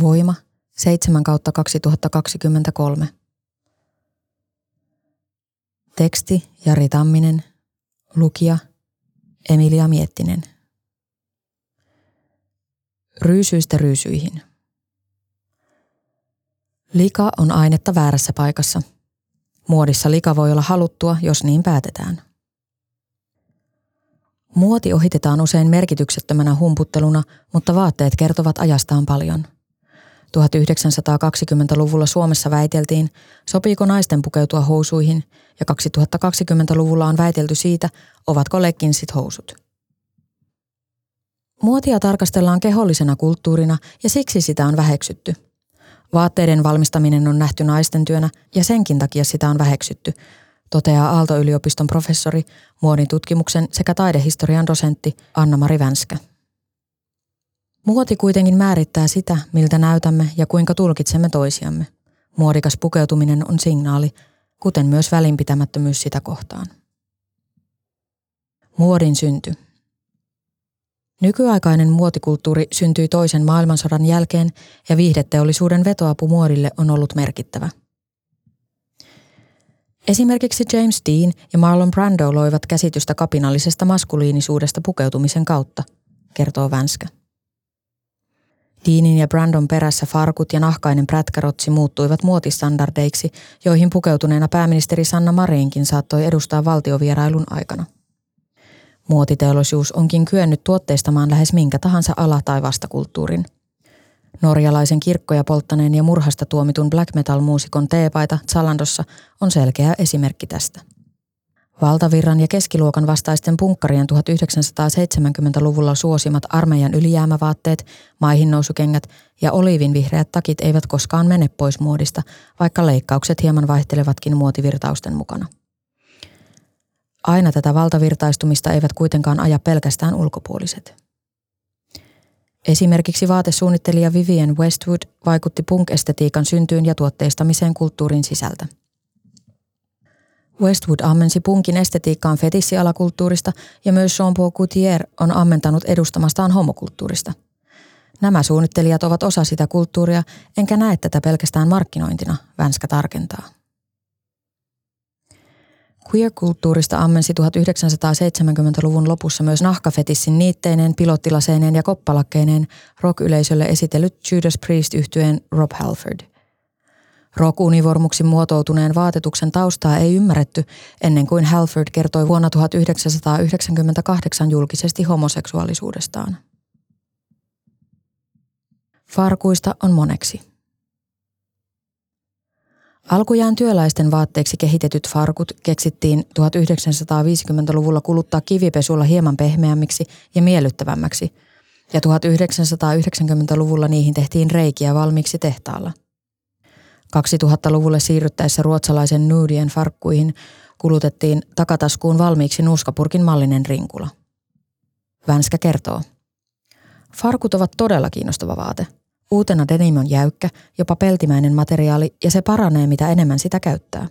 Voima 7 kautta 2023. Teksti Jari Tamminen. Lukija Emilia Miettinen. Ryysyistä ryysyihin. Lika on ainetta väärässä paikassa. Muodissa lika voi olla haluttua, jos niin päätetään. Muoti ohitetaan usein merkityksettömänä humputteluna, mutta vaatteet kertovat ajastaan paljon – 1920-luvulla Suomessa väiteltiin, sopiiko naisten pukeutua housuihin, ja 2020-luvulla on väitelty siitä, ovatko lekkinsit housut. Muotia tarkastellaan kehollisena kulttuurina ja siksi sitä on väheksytty. Vaatteiden valmistaminen on nähty naisten työnä ja senkin takia sitä on väheksytty, toteaa Aalto-yliopiston professori, muodin tutkimuksen sekä taidehistorian dosentti Anna-Mari Vänskä. Muoti kuitenkin määrittää sitä, miltä näytämme ja kuinka tulkitsemme toisiamme. Muodikas pukeutuminen on signaali, kuten myös välinpitämättömyys sitä kohtaan. Muodin synty. Nykyaikainen muotikulttuuri syntyi toisen maailmansodan jälkeen ja viihdeteollisuuden vetoapu muodille on ollut merkittävä. Esimerkiksi James Dean ja Marlon Brando loivat käsitystä kapinallisesta maskuliinisuudesta pukeutumisen kautta, kertoo Vänskä. Deanin ja Brandon perässä farkut ja nahkainen prätkärotsi muuttuivat muotistandardeiksi, joihin pukeutuneena pääministeri Sanna Marinkin saattoi edustaa valtiovierailun aikana. Muotiteollisuus onkin kyennyt tuotteistamaan lähes minkä tahansa ala- tai vastakulttuurin. Norjalaisen kirkkoja polttaneen ja murhasta tuomitun black metal-muusikon teepaita Zalandossa on selkeä esimerkki tästä. Valtavirran ja keskiluokan vastaisten punkkarien 1970-luvulla suosimat armeijan ylijäämävaatteet, maihinnousukengät ja oliivinvihreät takit eivät koskaan mene pois muodista, vaikka leikkaukset hieman vaihtelevatkin muotivirtausten mukana. Aina tätä valtavirtaistumista eivät kuitenkaan aja pelkästään ulkopuoliset. Esimerkiksi vaatesuunnittelija Vivian Westwood vaikutti punk-estetiikan syntyyn ja tuotteistamiseen kulttuurin sisältä – Westwood ammensi punkin estetiikkaan fetissialakulttuurista ja myös Jean-Paul Coutier on ammentanut edustamastaan homokulttuurista. Nämä suunnittelijat ovat osa sitä kulttuuria, enkä näe tätä pelkästään markkinointina, Vänskä tarkentaa. Queer-kulttuurista ammensi 1970-luvun lopussa myös nahkafetissin niitteineen, pilottilaseineen ja koppalakkeineen rock-yleisölle esitellyt Judas Priest yhtyeen Rob Halford – Rock-univormuksi muotoutuneen vaatetuksen taustaa ei ymmärretty ennen kuin Halford kertoi vuonna 1998 julkisesti homoseksuaalisuudestaan. Farkuista on moneksi. Alkujaan työläisten vaatteiksi kehitetyt farkut keksittiin 1950-luvulla kuluttaa kivipesulla hieman pehmeämmiksi ja miellyttävämmäksi, ja 1990-luvulla niihin tehtiin reikiä valmiiksi tehtaalla – 2000-luvulle siirryttäessä ruotsalaisen Nudien farkkuihin kulutettiin takataskuun valmiiksi nuuskapurkin mallinen rinkula. Vänskä kertoo. Farkut ovat todella kiinnostava vaate. Uutena denim on jäykkä, jopa peltimäinen materiaali ja se paranee mitä enemmän sitä käyttää.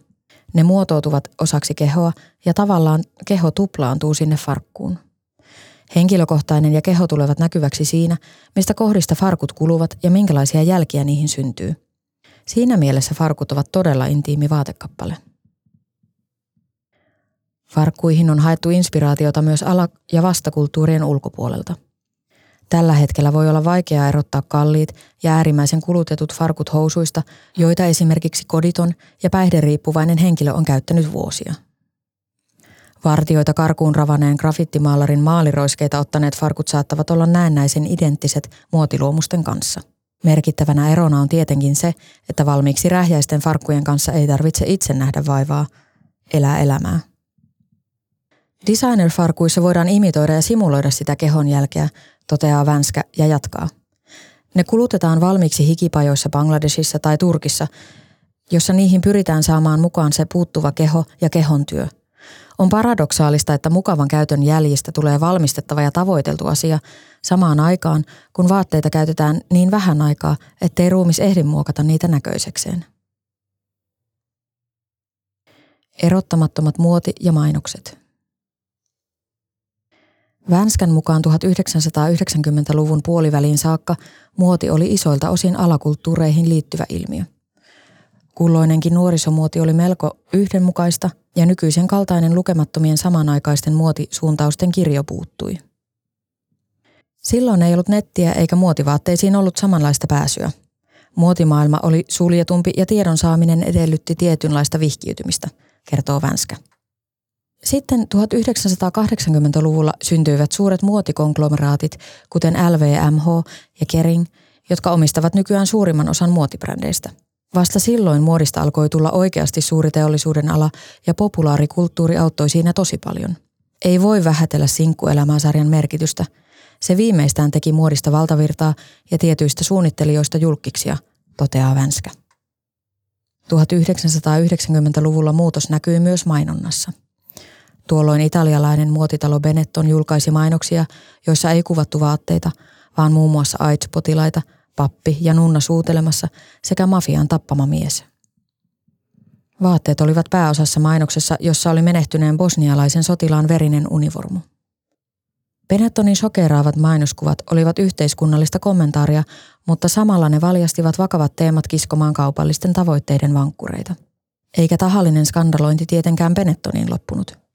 Ne muotoutuvat osaksi kehoa ja tavallaan keho tuplaantuu sinne farkkuun. Henkilökohtainen ja keho tulevat näkyväksi siinä, mistä kohdista farkut kuluvat ja minkälaisia jälkiä niihin syntyy – Siinä mielessä farkut ovat todella intiimi vaatekappale. Farkkuihin on haettu inspiraatiota myös ala- ja vastakulttuurien ulkopuolelta. Tällä hetkellä voi olla vaikeaa erottaa kalliit ja äärimmäisen kulutetut farkut housuista, joita esimerkiksi koditon ja päihderiippuvainen henkilö on käyttänyt vuosia. Vartioita karkuun ravaneen graffittimaalarin maaliroiskeita ottaneet farkut saattavat olla näennäisen identtiset muotiluomusten kanssa – Merkittävänä erona on tietenkin se, että valmiiksi rähjäisten farkkujen kanssa ei tarvitse itse nähdä vaivaa, elää elämää. Designer-farkuissa voidaan imitoida ja simuloida sitä kehonjälkeä, toteaa Vänskä ja jatkaa. Ne kulutetaan valmiiksi hikipajoissa Bangladesissa tai Turkissa, jossa niihin pyritään saamaan mukaan se puuttuva keho ja kehontyö. On paradoksaalista, että mukavan käytön jäljistä tulee valmistettava ja tavoiteltu asia samaan aikaan, kun vaatteita käytetään niin vähän aikaa, ettei ruumis ehdi muokata niitä näköisekseen. Erottamattomat muoti ja mainokset. Vänskän mukaan 1990-luvun puoliväliin saakka muoti oli isoilta osin alakulttuureihin liittyvä ilmiö. Kulloinenkin nuorisomuoti oli melko yhdenmukaista ja nykyisen kaltainen lukemattomien samanaikaisten muotisuuntausten kirjo puuttui. Silloin ei ollut nettiä eikä muotivaatteisiin ollut samanlaista pääsyä. Muotimaailma oli suljetumpi ja tiedon saaminen edellytti tietynlaista vihkiytymistä, kertoo Vänskä. Sitten 1980-luvulla syntyivät suuret muotikonglomeraat, kuten LVMH ja Kering, jotka omistavat nykyään suurimman osan muotibrändeistä. Vasta silloin muodista alkoi tulla oikeasti suuri teollisuuden ala ja populaarikulttuuri auttoi siinä tosi paljon. Ei voi vähätellä sinkkuelämää sarjan merkitystä. Se viimeistään teki muodista valtavirtaa ja tietyistä suunnittelijoista julkiksia, toteaa Vänskä. 1990-luvulla muutos näkyi myös mainonnassa – Tuolloin italialainen muotitalo Benetton julkaisi mainoksia, joissa ei kuvattu vaatteita, vaan muun muassa AIDS-potilaita, pappi ja nunna suutelemassa sekä mafian tappama mies. Vaatteet olivat pääosassa mainoksessa, jossa oli menehtyneen bosnialaisen sotilaan verinen univormu. Benettonin sokeraavat mainoskuvat olivat yhteiskunnallista kommentaaria, mutta samalla ne valjastivat vakavat teemat kiskomaan kaupallisten tavoitteiden vankkureita. Eikä tahallinen skandalointi tietenkään Benettoniin loppunut –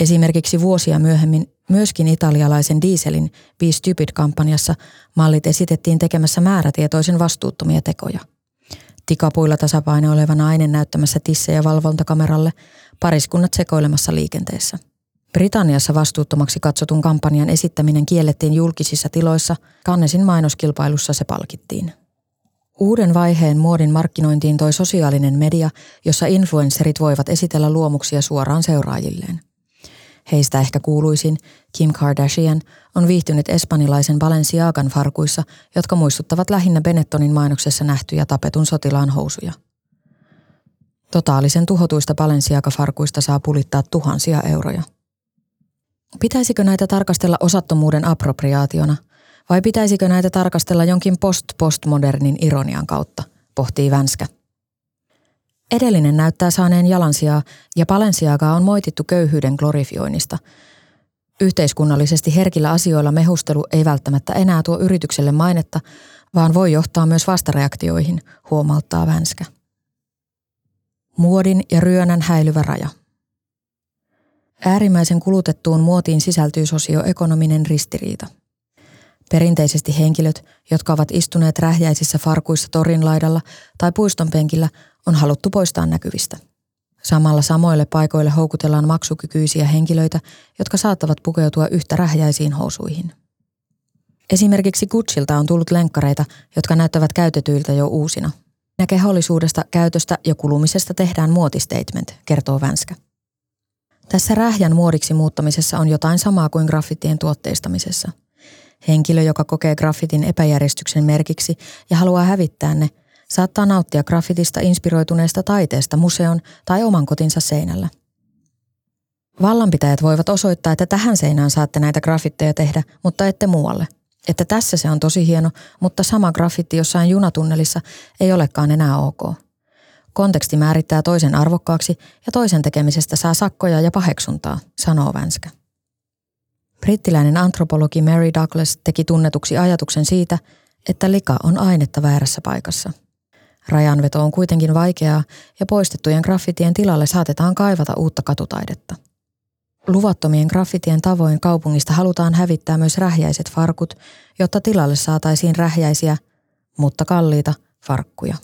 Esimerkiksi vuosia myöhemmin myöskin italialaisen dieselin Be Stupid-kampanjassa mallit esitettiin tekemässä määrätietoisen vastuuttomia tekoja. Tikapuilla tasapainoileva nainen näyttämässä tissejä valvontakameralle, pariskunnat sekoilemassa liikenteessä. Britanniassa vastuuttomaksi katsotun kampanjan esittäminen kiellettiin julkisissa tiloissa, Kannesin mainoskilpailussa se palkittiin. Uuden vaiheen muodin markkinointiin toi sosiaalinen media, jossa influencerit voivat esitellä luomuksia suoraan seuraajilleen. Heistä ehkä kuuluisin, Kim Kardashian, on viihtynyt espanjalaisen Balenciagan farkuissa, jotka muistuttavat lähinnä Benettonin mainoksessa nähtyjä tapetun sotilaan housuja. Totaalisen tuhotuista Balenciaga-farkuista saa pulittaa tuhansia euroja. Pitäisikö näitä tarkastella osattomuuden appropriaationa vai pitäisikö näitä tarkastella jonkin post-postmodernin ironian kautta, pohtii Vänskä. Edellinen näyttää saaneen jalansijaa ja Palensiagaa on moitittu köyhyyden glorifioinnista. Yhteiskunnallisesti herkillä asioilla mehustelu ei välttämättä enää tuo yritykselle mainetta, vaan voi johtaa myös vastareaktioihin, huomauttaa Vänskä. Muodin ja ryönän häilyvä raja. Äärimmäisen kulutettuun muotiin sisältyy sosioekonominen ristiriita. Perinteisesti henkilöt, jotka ovat istuneet rähjäisissä farkuissa torin laidalla tai puiston penkillä, on haluttu poistaa näkyvistä. Samalla samoille paikoille houkutellaan maksukykyisiä henkilöitä, jotka saattavat pukeutua yhtä rähjäisiin housuihin. Esimerkiksi Gucciilta on tullut lenkkareita, jotka näyttävät käytetyiltä jo uusina. Ja kehollisuudesta, käytöstä ja kulumisesta tehdään muotistatement, kertoo Vänskä. Tässä rähjän muodiksi muuttamisessa on jotain samaa kuin graffitien tuotteistamisessa. Henkilö, joka kokee graffitin epäjärjestyksen merkiksi ja haluaa hävittää ne, saattaa nauttia graffitista inspiroituneesta taiteesta museon tai oman kotinsa seinällä. Vallanpitäjät voivat osoittaa, että tähän seinään saatte näitä graffitteja tehdä, mutta ette muualle. Että tässä se on tosi hieno, mutta sama graffitti jossain junatunnelissa ei olekaan enää ok. Konteksti määrittää toisen arvokkaaksi ja toisen tekemisestä saa sakkoja ja paheksuntaa, sanoo Vänskä. Brittiläinen antropologi Mary Douglas teki tunnetuksi ajatuksen siitä, että lika on ainetta väärässä paikassa – Rajanveto on kuitenkin vaikeaa ja poistettujen graffitien tilalle saatetaan kaivata uutta katutaidetta. Luvattomien graffitien tavoin kaupungista halutaan hävittää myös rähjäiset farkut, jotta tilalle saataisiin rähjäisiä, mutta kalliita farkkuja.